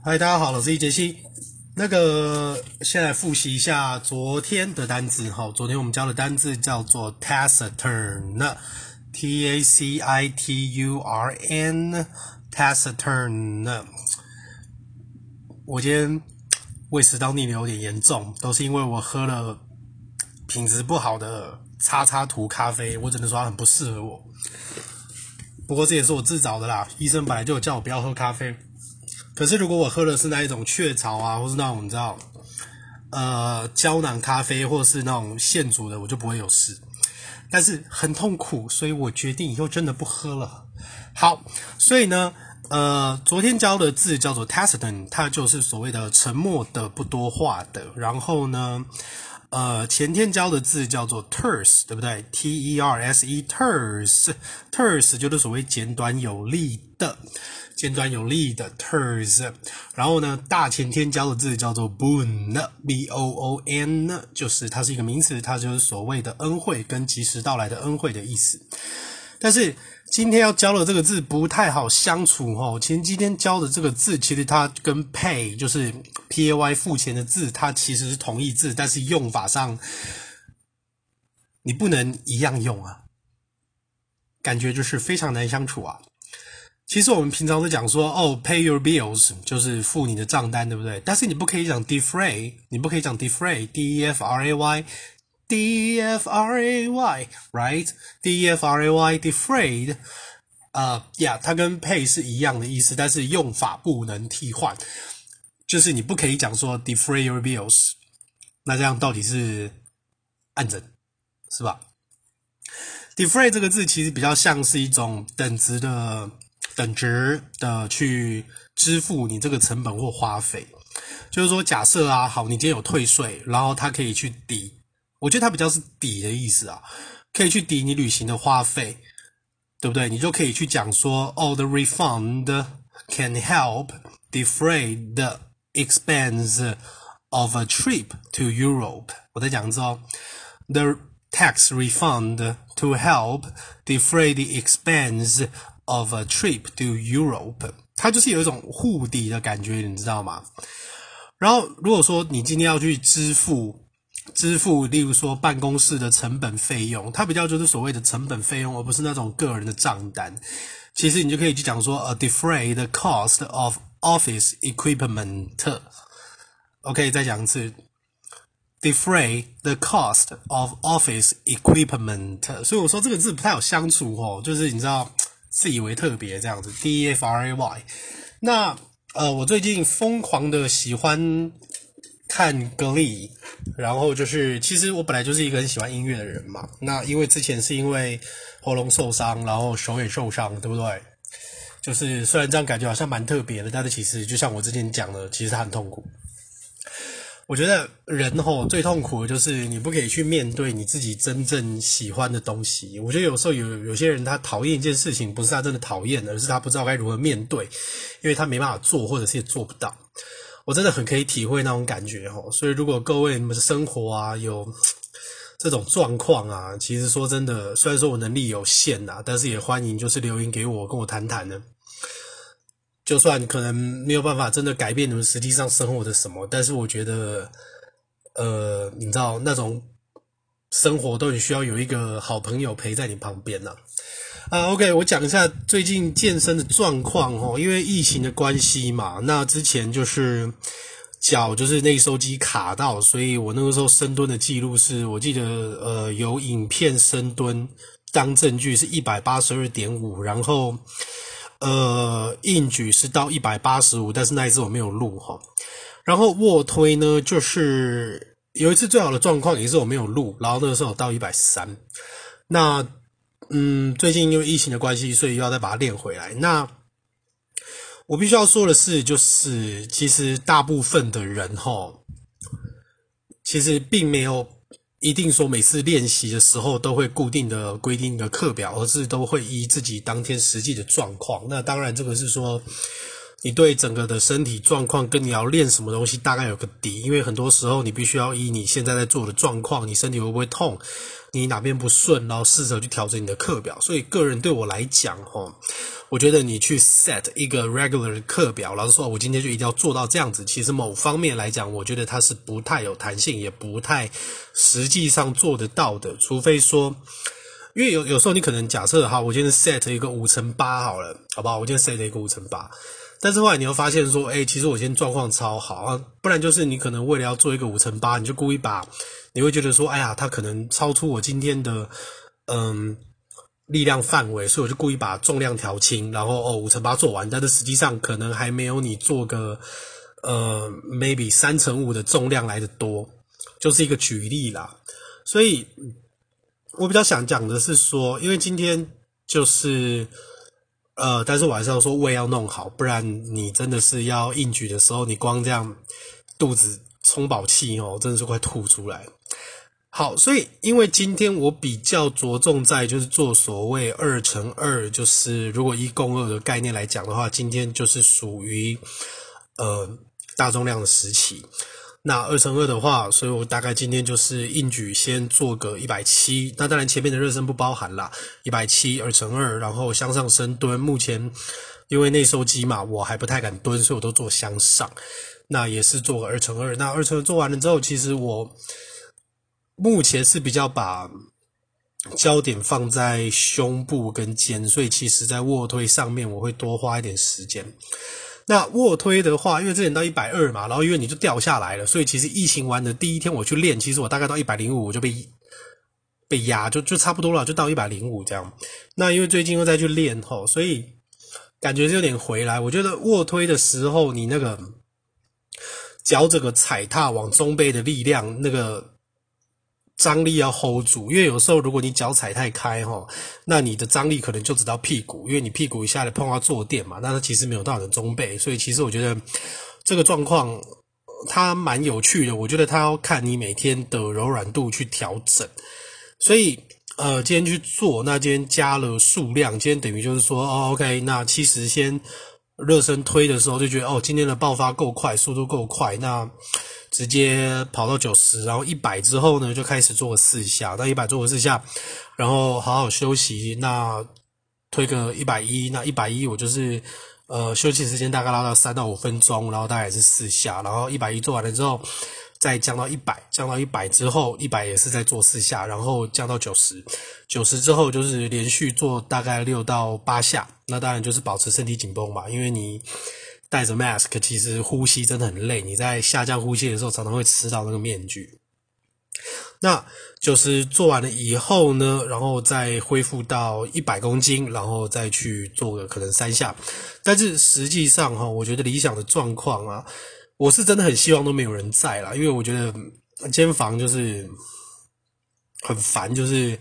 嗨，大家好，我是易杰西。那个，先来复习一下昨天的单字。哈，昨天我们教的单字叫做 taciturn，t a c i t u r n，taciturn。我今天胃食道逆流有点严重，都是因为我喝了品质不好的叉叉图咖啡，我只能说它很不适合我。不过这也是我自找的啦，医生本来就有叫我不要喝咖啡。可是如果我喝的是那一种雀巢啊，或是那种你知道，呃，胶囊咖啡，或是那种现煮的，我就不会有事。但是很痛苦，所以我决定以后真的不喝了。好，所以呢，呃，昨天教的字叫做 taciturn，它就是所谓的沉默的、不多话的。然后呢，呃，前天教的字叫做 terse，对不对？T E R S E，terse，terse 就是所谓简短有力的。尖端有力的 terse，然后呢，大前天教的字叫做 boon，b o o n，就是它是一个名词，它就是所谓的恩惠跟及时到来的恩惠的意思。但是今天要教的这个字不太好相处哦。其实今天教的这个字，其实它跟 pay 就是 p a y 付钱的字，它其实是同义字，但是用法上你不能一样用啊，感觉就是非常难相处啊。其实我们平常都讲说，哦，pay your bills，就是付你的账单，对不对？但是你不可以讲 defray，你不可以讲 defray，d e f r a y，d e f r a y，right？d e f r a y，defrayed，呃，yeah，它跟 pay 是一样的意思，但是用法不能替换。就是你不可以讲说 defray your bills，那这样到底是按怎，是吧？defray 这个字其实比较像是一种等值的。等值的去支付你这个成本或花费，就是说，假设啊，好，你今天有退税，然后它可以去抵，我觉得它比较是抵的意思啊，可以去抵你旅行的花费，对不对？你就可以去讲说，：all，the refund can help defray the expense of a trip to Europe。我再讲一次哦，the tax refund to help defray the expense。Of a trip to Europe，它就是有一种护底的感觉，你知道吗？然后，如果说你今天要去支付支付，例如说办公室的成本费用，它比较就是所谓的成本费用，而不是那种个人的账单。其实你就可以去讲说，a defray the cost of office equipment。OK，再讲一次，defray the cost of office equipment。所以我说这个字不太好相处哦，就是你知道。自以为特别这样子，D E F R A Y。那呃，我最近疯狂的喜欢看 Glee，然后就是其实我本来就是一个很喜欢音乐的人嘛。那因为之前是因为喉咙受伤，然后手也受伤，对不对？就是虽然这样感觉好像蛮特别的，但是其实就像我之前讲的，其实很痛苦。我觉得人吼最痛苦的就是你不可以去面对你自己真正喜欢的东西。我觉得有时候有有些人他讨厌一件事情，不是他真的讨厌，而是他不知道该如何面对，因为他没办法做，或者是也做不到。我真的很可以体会那种感觉吼。所以如果各位你们的生活啊有这种状况啊，其实说真的，虽然说我能力有限呐，但是也欢迎就是留言给我，跟我谈谈呢。就算可能没有办法真的改变你们实际上生活的什么，但是我觉得，呃，你知道那种生活都很需要有一个好朋友陪在你旁边呐。啊，OK，我讲一下最近健身的状况哦，因为疫情的关系嘛，那之前就是脚就是内收肌卡到，所以我那个时候深蹲的记录是我记得呃有影片深蹲当证据是一百八十二点五，然后。呃，硬举是到一百八十五，但是那一次我没有录哈。然后卧推呢，就是有一次最好的状况也是我没有录，然后那个时候到一百三。那嗯，最近因为疫情的关系，所以又要再把它练回来。那我必须要说的是，就是其实大部分的人哈，其实并没有。一定说每次练习的时候都会固定的规定的课表，而是都会依自己当天实际的状况。那当然，这个是说你对整个的身体状况跟你要练什么东西大概有个底，因为很多时候你必须要依你现在在做的状况，你身体会不会痛，你哪边不顺，然后试着去调整你的课表。所以个人对我来讲，吼，我觉得你去 set 一个 regular 的课表，老实说，我今天就一定要做到这样子。其实某方面来讲，我觉得它是不太有弹性，也不太实际上做得到的，除非说。因为有有时候你可能假设哈，我今天 set 一个五乘八好了，好不好？我今天 set 一个五乘八，但是后来你又发现说，哎，其实我今天状况超好啊，不然就是你可能为了要做一个五乘八，你就故意把，你会觉得说，哎呀，它可能超出我今天的嗯力量范围，所以我就故意把重量调轻，然后哦五乘八做完，但是实际上可能还没有你做个呃 maybe 三乘五的重量来得多，就是一个举例啦，所以。我比较想讲的是说，因为今天就是，呃，但是我还是要说胃要弄好，不然你真的是要硬举的时候，你光这样肚子充饱气哦，真的是快吐出来。好，所以因为今天我比较着重在就是做所谓二乘二，就是如果一共二的概念来讲的话，今天就是属于呃大重量的时期。那二乘二的话，所以我大概今天就是硬举先做个一百七，那当然前面的热身不包含啦，一百七二乘二，然后向上深蹲。目前因为内收肌嘛，我还不太敢蹲，所以我都做向上。那也是做个二乘二。那二乘二做完了之后，其实我目前是比较把焦点放在胸部跟肩，所以其实在卧推上面我会多花一点时间。那卧推的话，因为之前到一百二嘛，然后因为你就掉下来了，所以其实疫情完的第一天我去练，其实我大概到一百零五我就被被压，就就差不多了，就到一百零五这样。那因为最近又再去练吼，所以感觉是有点回来。我觉得卧推的时候，你那个脚这个踩踏往中背的力量，那个。张力要 hold 住，因为有时候如果你脚踩太开哈，那你的张力可能就只到屁股，因为你屁股一下来碰到坐垫嘛，那它其实没有到你的中背，所以其实我觉得这个状况它蛮有趣的。我觉得它要看你每天的柔软度去调整，所以呃，今天去做，那今天加了数量，今天等于就是说哦，OK，那其实先热身推的时候就觉得哦，今天的爆发够快，速度够快，那。直接跑到九十，然后一百之后呢，就开始做四下。那一百做四下，然后好好休息。那推个一百一，那一百一我就是呃休息时间大概拉到三到五分钟，然后大概是四下。然后一百一做完了之后，再降到一百，降到一百之后，一百也是在做四下，然后降到九十，九十之后就是连续做大概六到八下。那当然就是保持身体紧绷嘛，因为你。戴着 mask，其实呼吸真的很累。你在下降呼吸的时候，常常会吃到那个面具。那就是做完了以后呢，然后再恢复到一百公斤，然后再去做个可能三下。但是实际上哈，我觉得理想的状况啊，我是真的很希望都没有人在啦，因为我觉得间房就是很烦，就是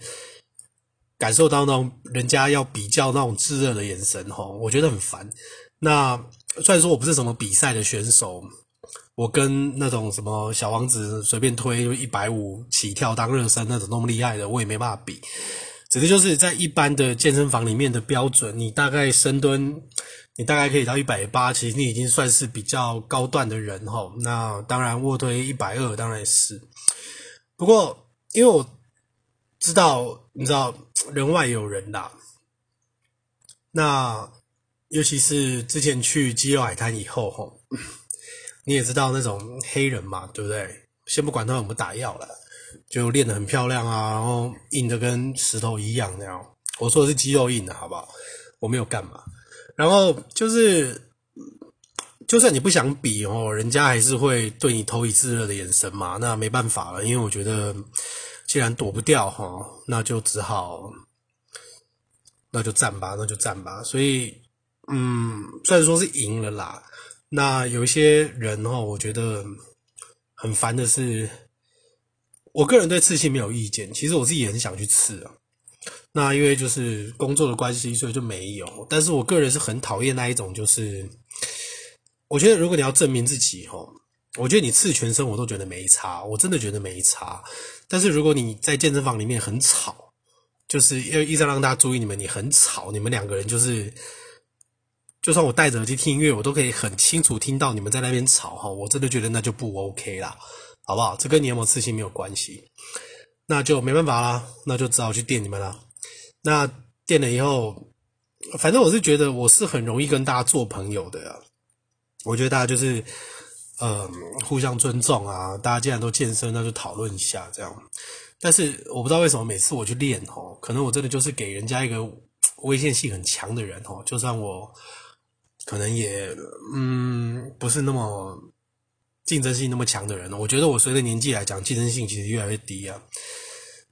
感受到那种人家要比较那种炙热的眼神哈，我觉得很烦。那虽然说我不是什么比赛的选手，我跟那种什么小王子随便推就一百五起跳当热身那种那么厉害的，我也没办法比。只是就是在一般的健身房里面的标准，你大概深蹲，你大概可以到一百八，其实你已经算是比较高段的人齁。那当然卧推一百二当然也是。不过因为我知道，你知道人外有人啦，那。尤其是之前去肌肉海滩以后，吼，你也知道那种黑人嘛，对不对？先不管他有没有打药了，就练得很漂亮啊，然后硬的跟石头一样那样。我说的是肌肉硬的，好不好？我没有干嘛。然后就是，就算你不想比哦，人家还是会对你投以炙热的眼神嘛。那没办法了，因为我觉得既然躲不掉哈，那就只好，那就战吧，那就战吧。所以。嗯，虽然说是赢了啦，那有一些人哈，我觉得很烦的是，我个人对刺青没有意见，其实我自己也很想去刺啊。那因为就是工作的关系，所以就没有。但是我个人是很讨厌那一种，就是我觉得如果你要证明自己哈，我觉得你刺全身我都觉得没差，我真的觉得没差。但是如果你在健身房里面很吵，就是要一直让大家注意你们，你很吵，你们两个人就是。就算我戴着耳机听音乐，我都可以很清楚听到你们在那边吵哈，我真的觉得那就不 OK 啦，好不好？这跟你有没有刺青没有关系，那就没办法啦，那就只好去电你们了。那电了以后，反正我是觉得我是很容易跟大家做朋友的啊，我觉得大家就是。嗯，互相尊重啊！大家既然都健身，那就讨论一下这样。但是我不知道为什么每次我去练哦，可能我真的就是给人家一个危险性很强的人哦。就算我可能也嗯不是那么竞争性那么强的人，我觉得我随着年纪来讲，竞争性其实越来越低啊。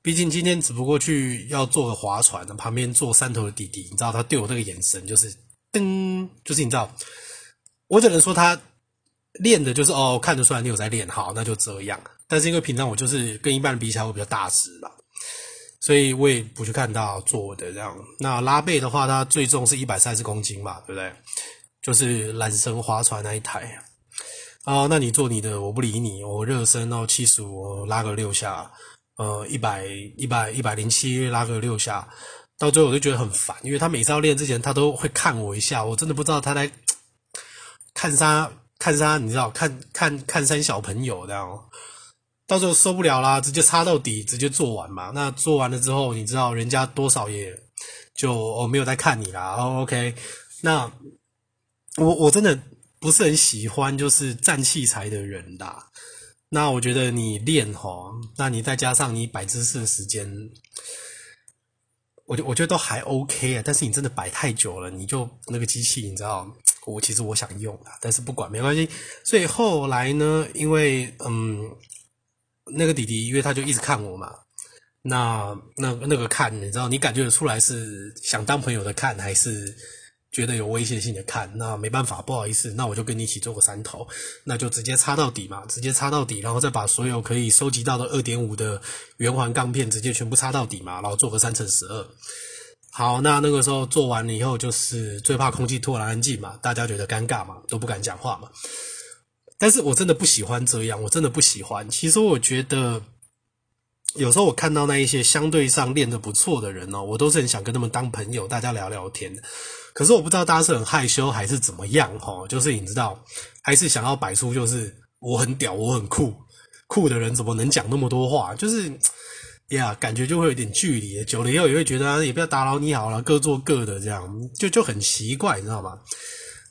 毕竟今天只不过去要做个划船，旁边坐山头的弟弟，你知道他对我那个眼神就是噔，就是你知道，我只能说他。练的就是哦，看得出来你有在练，好，那就这样。但是因为平常我就是跟一般人比起来，我比较大只嘛，所以我也不去看到做的这样。那拉背的话，它最重是一百三十公斤嘛，对不对？就是缆绳划船那一台。哦，那你做你的，我不理你。我热身到，七十五拉个六下，呃，一百一百一百零七拉个六下，到最后我就觉得很烦，因为他每次要练之前，他都会看我一下，我真的不知道他在看啥。看啥，你知道，看看看山小朋友这样，到最后受不了啦，直接插到底，直接做完嘛。那做完了之后，你知道人家多少也就哦没有在看你啦。哦，OK，那我我真的不是很喜欢就是占器材的人啦。那我觉得你练齁，那你再加上你摆姿势的时间，我觉我觉得都还 OK 啊。但是你真的摆太久了，你就那个机器，你知道。我其实我想用啊，但是不管没关系。所以后来呢，因为嗯，那个弟弟，因为他就一直看我嘛，那那那个看，你知道，你感觉得出来是想当朋友的看，还是觉得有威胁性的看？那没办法，不好意思，那我就跟你一起做个三头，那就直接插到底嘛，直接插到底，然后再把所有可以收集到的二点五的圆环钢片直接全部插到底嘛，然后做个三乘十二。好，那那个时候做完了以后，就是最怕空气突然安静嘛，大家觉得尴尬嘛，都不敢讲话嘛。但是我真的不喜欢这样，我真的不喜欢。其实我觉得，有时候我看到那一些相对上练得不错的人哦，我都是很想跟他们当朋友，大家聊聊天。可是我不知道大家是很害羞还是怎么样哈，就是你知道，还是想要摆出就是我很屌，我很酷，酷的人怎么能讲那么多话？就是。呀感觉就会有点距离，久了以后也会觉得，也不要打扰你好了，各做各的这样，就就很奇怪，你知道吗？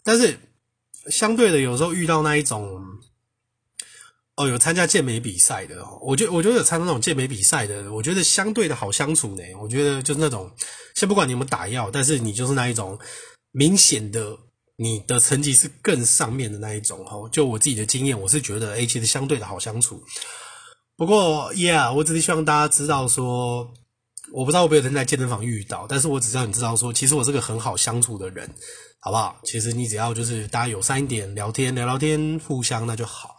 但是相对的，有时候遇到那一种，哦，有参加健美比赛的，我觉得我觉得有参加那种健美比赛的，我觉得相对的好相处呢。我觉得就是那种，先不管你有没有打药，但是你就是那一种明显的你的成绩是更上面的那一种哦。就我自己的经验，我是觉得，诶，其实相对的好相处。不过，Yeah，我只是希望大家知道说，我不知道我有没有人在健身房遇到，但是我只要你知道说，其实我是个很好相处的人，好不好？其实你只要就是大家友善一点，聊天聊聊天，互相那就好。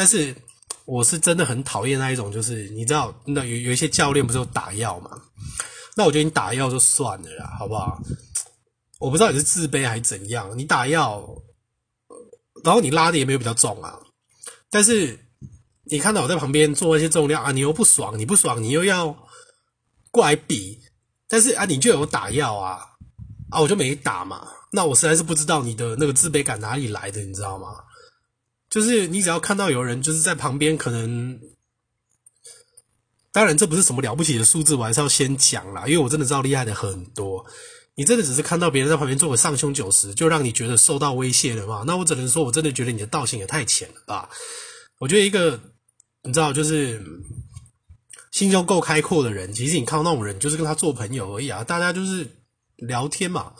但是我是真的很讨厌那一种，就是你知道，那有有一些教练不是有打药嘛？那我觉得你打药就算了啦，好不好？我不知道你是自卑还是怎样，你打药，然后你拉的也没有比较重啊，但是。你看到我在旁边做一些重量啊，你又不爽，你不爽，你又要过来比，但是啊，你就有打药啊，啊，我就没打嘛，那我实在是不知道你的那个自卑感哪里来的，你知道吗？就是你只要看到有人就是在旁边，可能，当然这不是什么了不起的数字，我还是要先讲啦，因为我真的知道厉害的很多，你真的只是看到别人在旁边做个上胸九十，就让你觉得受到威胁了嘛？那我只能说，我真的觉得你的道行也太浅了吧？我觉得一个。你知道，就是心胸够开阔的人，其实你看到那种人，就是跟他做朋友而已啊。大家就是聊天嘛，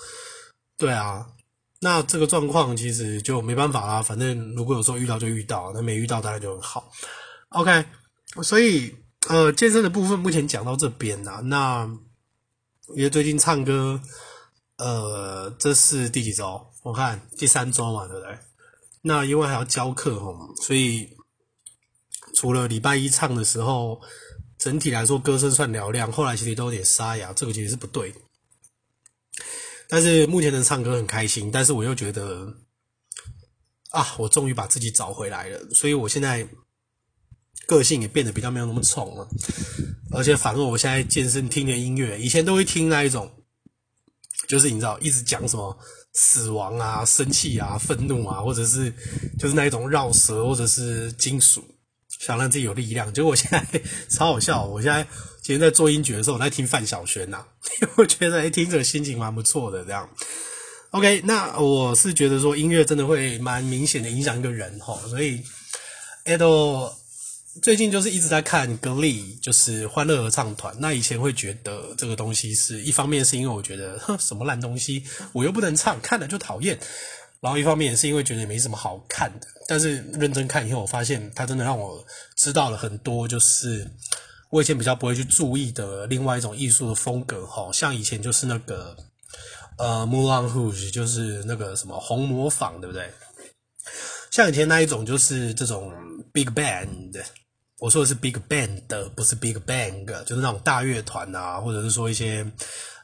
对啊。那这个状况其实就没办法啦。反正如果有时候遇到就遇到，那没遇到当然就很好。OK，所以呃，健身的部分目前讲到这边啦。那因为最近唱歌，呃，这是第几周？我看第三周嘛，对不对？那因为还要教课哦，所以。除了礼拜一唱的时候，整体来说歌声算嘹亮，后来其实都有点沙哑，这个其实是不对的。但是目前能唱歌很开心，但是我又觉得啊，我终于把自己找回来了，所以我现在个性也变得比较没有那么冲了，而且反而我现在健身听的音乐，以前都会听那一种就是你知道一直讲什么死亡啊、生气啊、愤怒啊，或者是就是那一种绕舌或者是金属，想让自己有力量。结果我现在 超好笑，我现在今天在做音乐的时候，我在听范晓萱呐，因 为我觉得哎，听着心情蛮不错的这样。OK，那我是觉得说音乐真的会蛮明显的影响一个人齁，所以 Edo 最近就是一直在看 Glee，就是欢乐合唱团。那以前会觉得这个东西是一方面是因为我觉得哼什么烂东西，我又不能唱，看了就讨厌。然后一方面也是因为觉得没什么好看的。但是认真看以后，我发现它真的让我知道了很多，就是我以前比较不会去注意的另外一种艺术的风格哈，像以前就是那个。呃，Moulin Rouge 就是那个什么红模仿，对不对？像以前那一种就是这种 Big Band，我说的是 Big Band，不是 Big Bang，就是那种大乐团啊，或者是说一些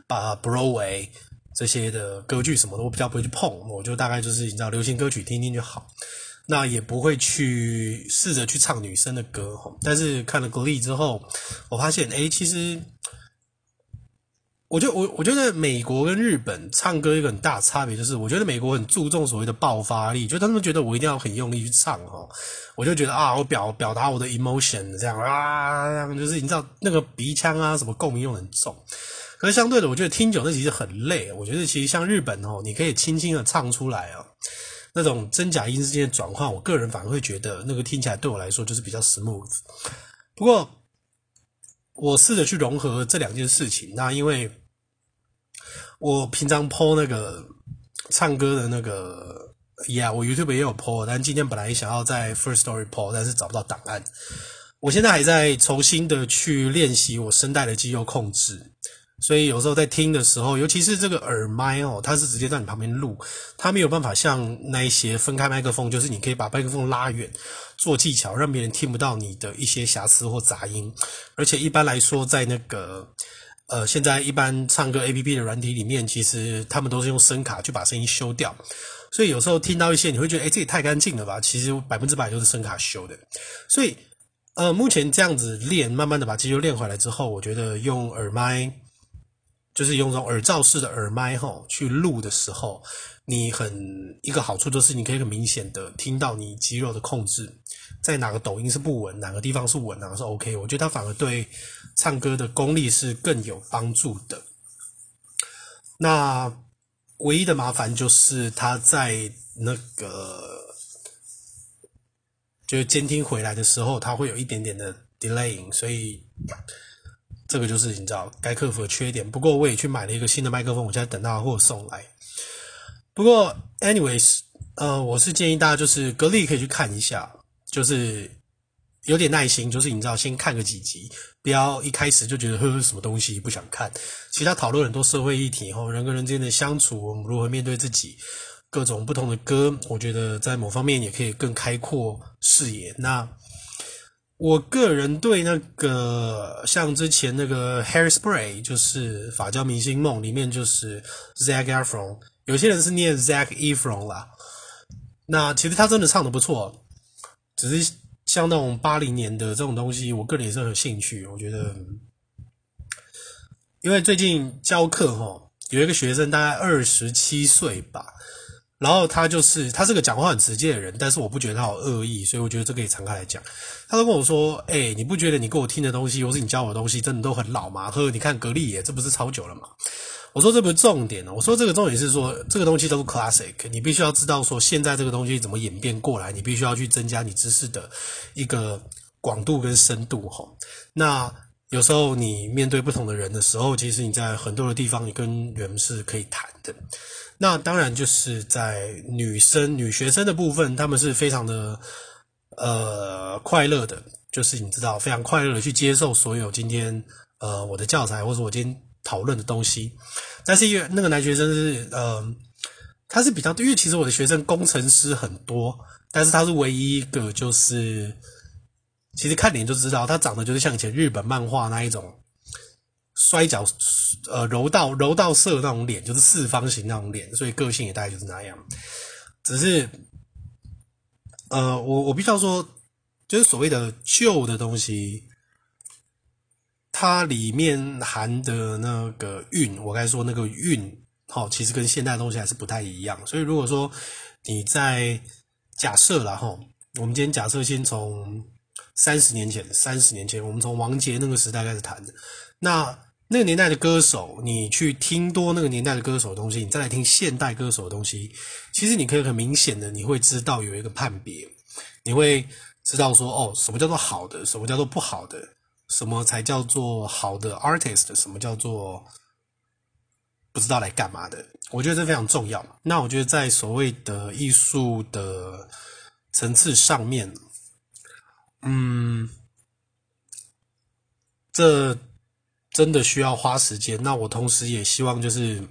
把 Broadway 这些的歌剧什么的，我比较不会去碰。我就大概就是你知道，流行歌曲听听就好，那也不会去试着去唱女生的歌。但是看了 Glee 之后，我发现，哎，其实。我就我我觉得美国跟日本唱歌一个很大差别就是，我觉得美国很注重所谓的爆发力，就他们觉得我一定要很用力去唱哦，我就觉得啊，我表表达我的 emotion 这样啊，就是你知道那个鼻腔啊什么共鸣又很重，可是相对的，我觉得听久那其实很累。我觉得其实像日本哦，你可以轻轻的唱出来哦，那种真假音之间的转换，我个人反而会觉得那个听起来对我来说就是比较 smooth。不过。我试着去融合这两件事情。那因为我平常 po 那个唱歌的那个，yeah，我 YouTube 也有 po，但今天本来想要在 First Story po，但是找不到档案。我现在还在重新的去练习我声带的肌肉控制。所以有时候在听的时候，尤其是这个耳麦哦，它是直接在你旁边录，它没有办法像那一些分开麦克风，就是你可以把麦克风拉远，做技巧让别人听不到你的一些瑕疵或杂音。而且一般来说，在那个呃，现在一般唱歌 APP 的软体里面，其实他们都是用声卡去把声音修掉。所以有时候听到一些，你会觉得，诶，这也太干净了吧？其实百分之百就是声卡修的。所以呃，目前这样子练，慢慢的把肌肉练回来之后，我觉得用耳麦。就是用这种耳罩式的耳麦吼去录的时候，你很一个好处就是你可以很明显的听到你肌肉的控制，在哪个抖音是不稳，哪个地方是稳，哪个是 OK。我觉得它反而对唱歌的功力是更有帮助的。那唯一的麻烦就是它在那个就是监听回来的时候，它会有一点点的 delaying，所以。这个就是你知道该克服的缺点。不过我也去买了一个新的麦克风，我现在等到货送来。不过，anyways，呃，我是建议大家就是格力可以去看一下，就是有点耐心，就是你知道先看个几集，不要一开始就觉得呵呵什么东西不想看。其他讨论很多社会议题，后人跟人之间的相处，我们如何面对自己，各种不同的歌，我觉得在某方面也可以更开阔视野。那。我个人对那个像之前那个 Hairspray，就是《法教明星梦》里面就是 Zac Efron，有些人是念 Zac Efron 啦。那其实他真的唱的不错，只是像那种八零年的这种东西，我个人也是很有兴趣。我觉得，因为最近教课哈，有一个学生大概二十七岁吧。然后他就是，他是个讲话很直接的人，但是我不觉得他有恶意，所以我觉得这可以敞开来讲。他都跟我说：“哎、你不觉得你给我听的东西，或是你教我的东西，真的都很老吗？呵，你看格力耶，这不是超久了吗？”我说：“这不是重点哦，我说：“这个重点是说，这个东西都是 classic，你必须要知道说现在这个东西怎么演变过来，你必须要去增加你知识的一个广度跟深度齁。那有时候你面对不同的人的时候，其实你在很多的地方，你跟人是可以谈的。”那当然就是在女生、女学生的部分，她们是非常的呃快乐的，就是你知道非常快乐的去接受所有今天呃我的教材或者我今天讨论的东西。但是因为那个男学生是呃他是比较，因为其实我的学生工程师很多，但是他是唯一一个就是其实看脸就知道他长得就是像以前日本漫画那一种。摔跤，呃，柔道柔道社那种脸，就是四方形那种脸，所以个性也大概就是那样。只是，呃，我我必须要说，就是所谓的旧的东西，它里面含的那个韵，我该说那个韵，好，其实跟现代东西还是不太一样。所以如果说你在假设啦，哈，我们今天假设先从三十年前，三十年前，我们从王杰那个时代开始谈的，那那个年代的歌手，你去听多那个年代的歌手的东西，你再来听现代歌手的东西，其实你可以很明显的，你会知道有一个判别，你会知道说，哦，什么叫做好的，什么叫做不好的，什么才叫做好的 artist，什么叫做不知道来干嘛的。我觉得这非常重要。那我觉得在所谓的艺术的层次上面。嗯，这真的需要花时间。那我同时也希望就是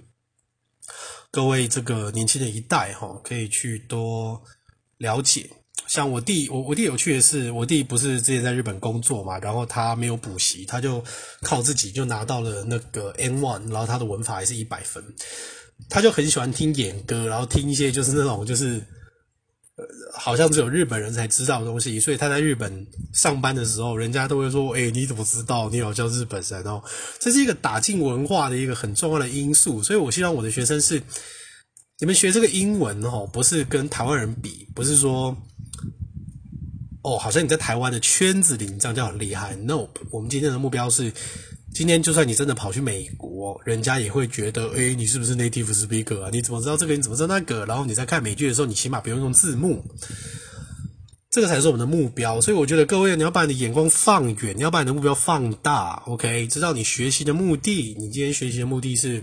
各位这个年轻的一代哈，可以去多了解。像我弟，我我弟有趣的是，我弟不是之前在日本工作嘛，然后他没有补习，他就靠自己就拿到了那个 N one，然后他的文法还是一百分。他就很喜欢听演歌，然后听一些就是那种就是。好像只有日本人才知道的东西，所以他在日本上班的时候，人家都会说：“诶，你怎么知道？你好像日本人哦。”这是一个打进文化的一个很重要的因素。所以我希望我的学生是，你们学这个英文哦，不是跟台湾人比，不是说，哦，好像你在台湾的圈子里，你这样叫很厉害。No，我们今天的目标是。今天就算你真的跑去美国，人家也会觉得，诶，你是不是 native speaker 啊？你怎么知道这个？你怎么知道那个？然后你在看美剧的时候，你起码不用用字幕，这个才是我们的目标。所以我觉得各位，你要把你的眼光放远，你要把你的目标放大，OK？知道你学习的目的，你今天学习的目的是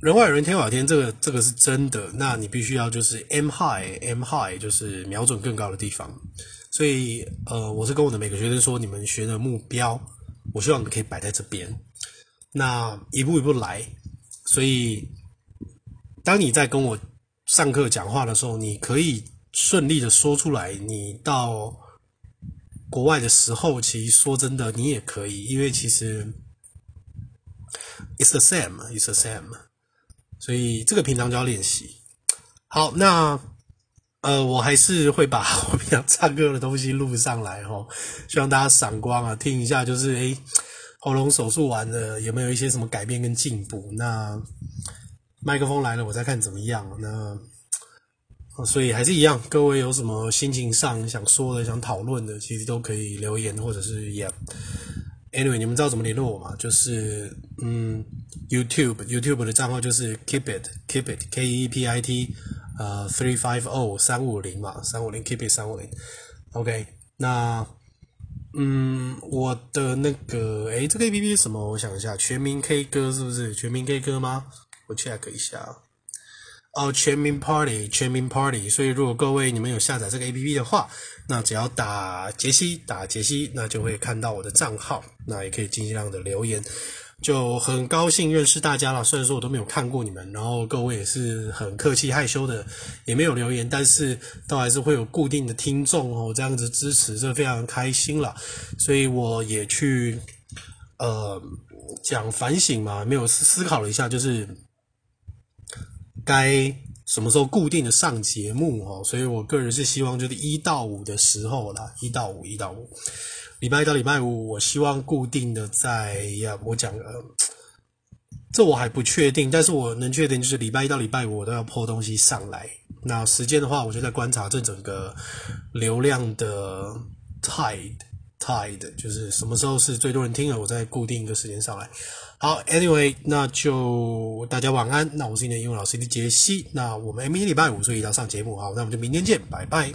人外有人，天外有天，这个这个是真的。那你必须要就是 m high，m high 就是瞄准更高的地方。所以，呃，我是跟我的每个学生说，你们学的目标。我希望你可以摆在这边，那一步一步来。所以，当你在跟我上课讲话的时候，你可以顺利的说出来。你到国外的时候，其实说真的，你也可以，因为其实 it's the same, it's the same。所以这个平常就要练习。好，那。呃，我还是会把 我平常唱歌的东西录上来齁，希望大家赏光啊，听一下，就是诶，喉咙手术完了有没有一些什么改变跟进步？那麦克风来了，我再看怎么样。那所以还是一样，各位有什么心情上想说的、想讨论的，其实都可以留言或者是也。Anyway，你们知道怎么联络我吗？就是嗯，YouTube YouTube 的账号就是 Keep It Keep It K E P I T。呃，three five o 三五零嘛，三五零 keep it 三五零，OK，那嗯，我的那个，诶，这个 APP 什么？我想一下，全民 K 歌是不是？全民 K 歌吗？我 check 一下。哦，全民 Party，全民 Party。所以如果各位你们有下载这个 APP 的话，那只要打杰西，打杰西，那就会看到我的账号，那也可以尽量的留言。就很高兴认识大家了，虽然说我都没有看过你们，然后各位也是很客气害羞的，也没有留言，但是都还是会有固定的听众哦，这样子支持，这非常开心了。所以我也去呃讲反省嘛，没有思思考了一下，就是该什么时候固定的上节目哦，所以我个人是希望就是一到五的时候啦，一到五，一到五。礼拜一到礼拜五，我希望固定的在呀，我讲呃，这我还不确定，但是我能确定就是礼拜一到礼拜五我都要破东西上来。那时间的话，我就在观察这整个流量的 tide tide，就是什么时候是最多人听了，我再固定一个时间上来。好，Anyway，那就大家晚安。那我是你的英文老师的杰西。那我们明天礼拜五所以要上节目，好，那我们就明天见，拜拜。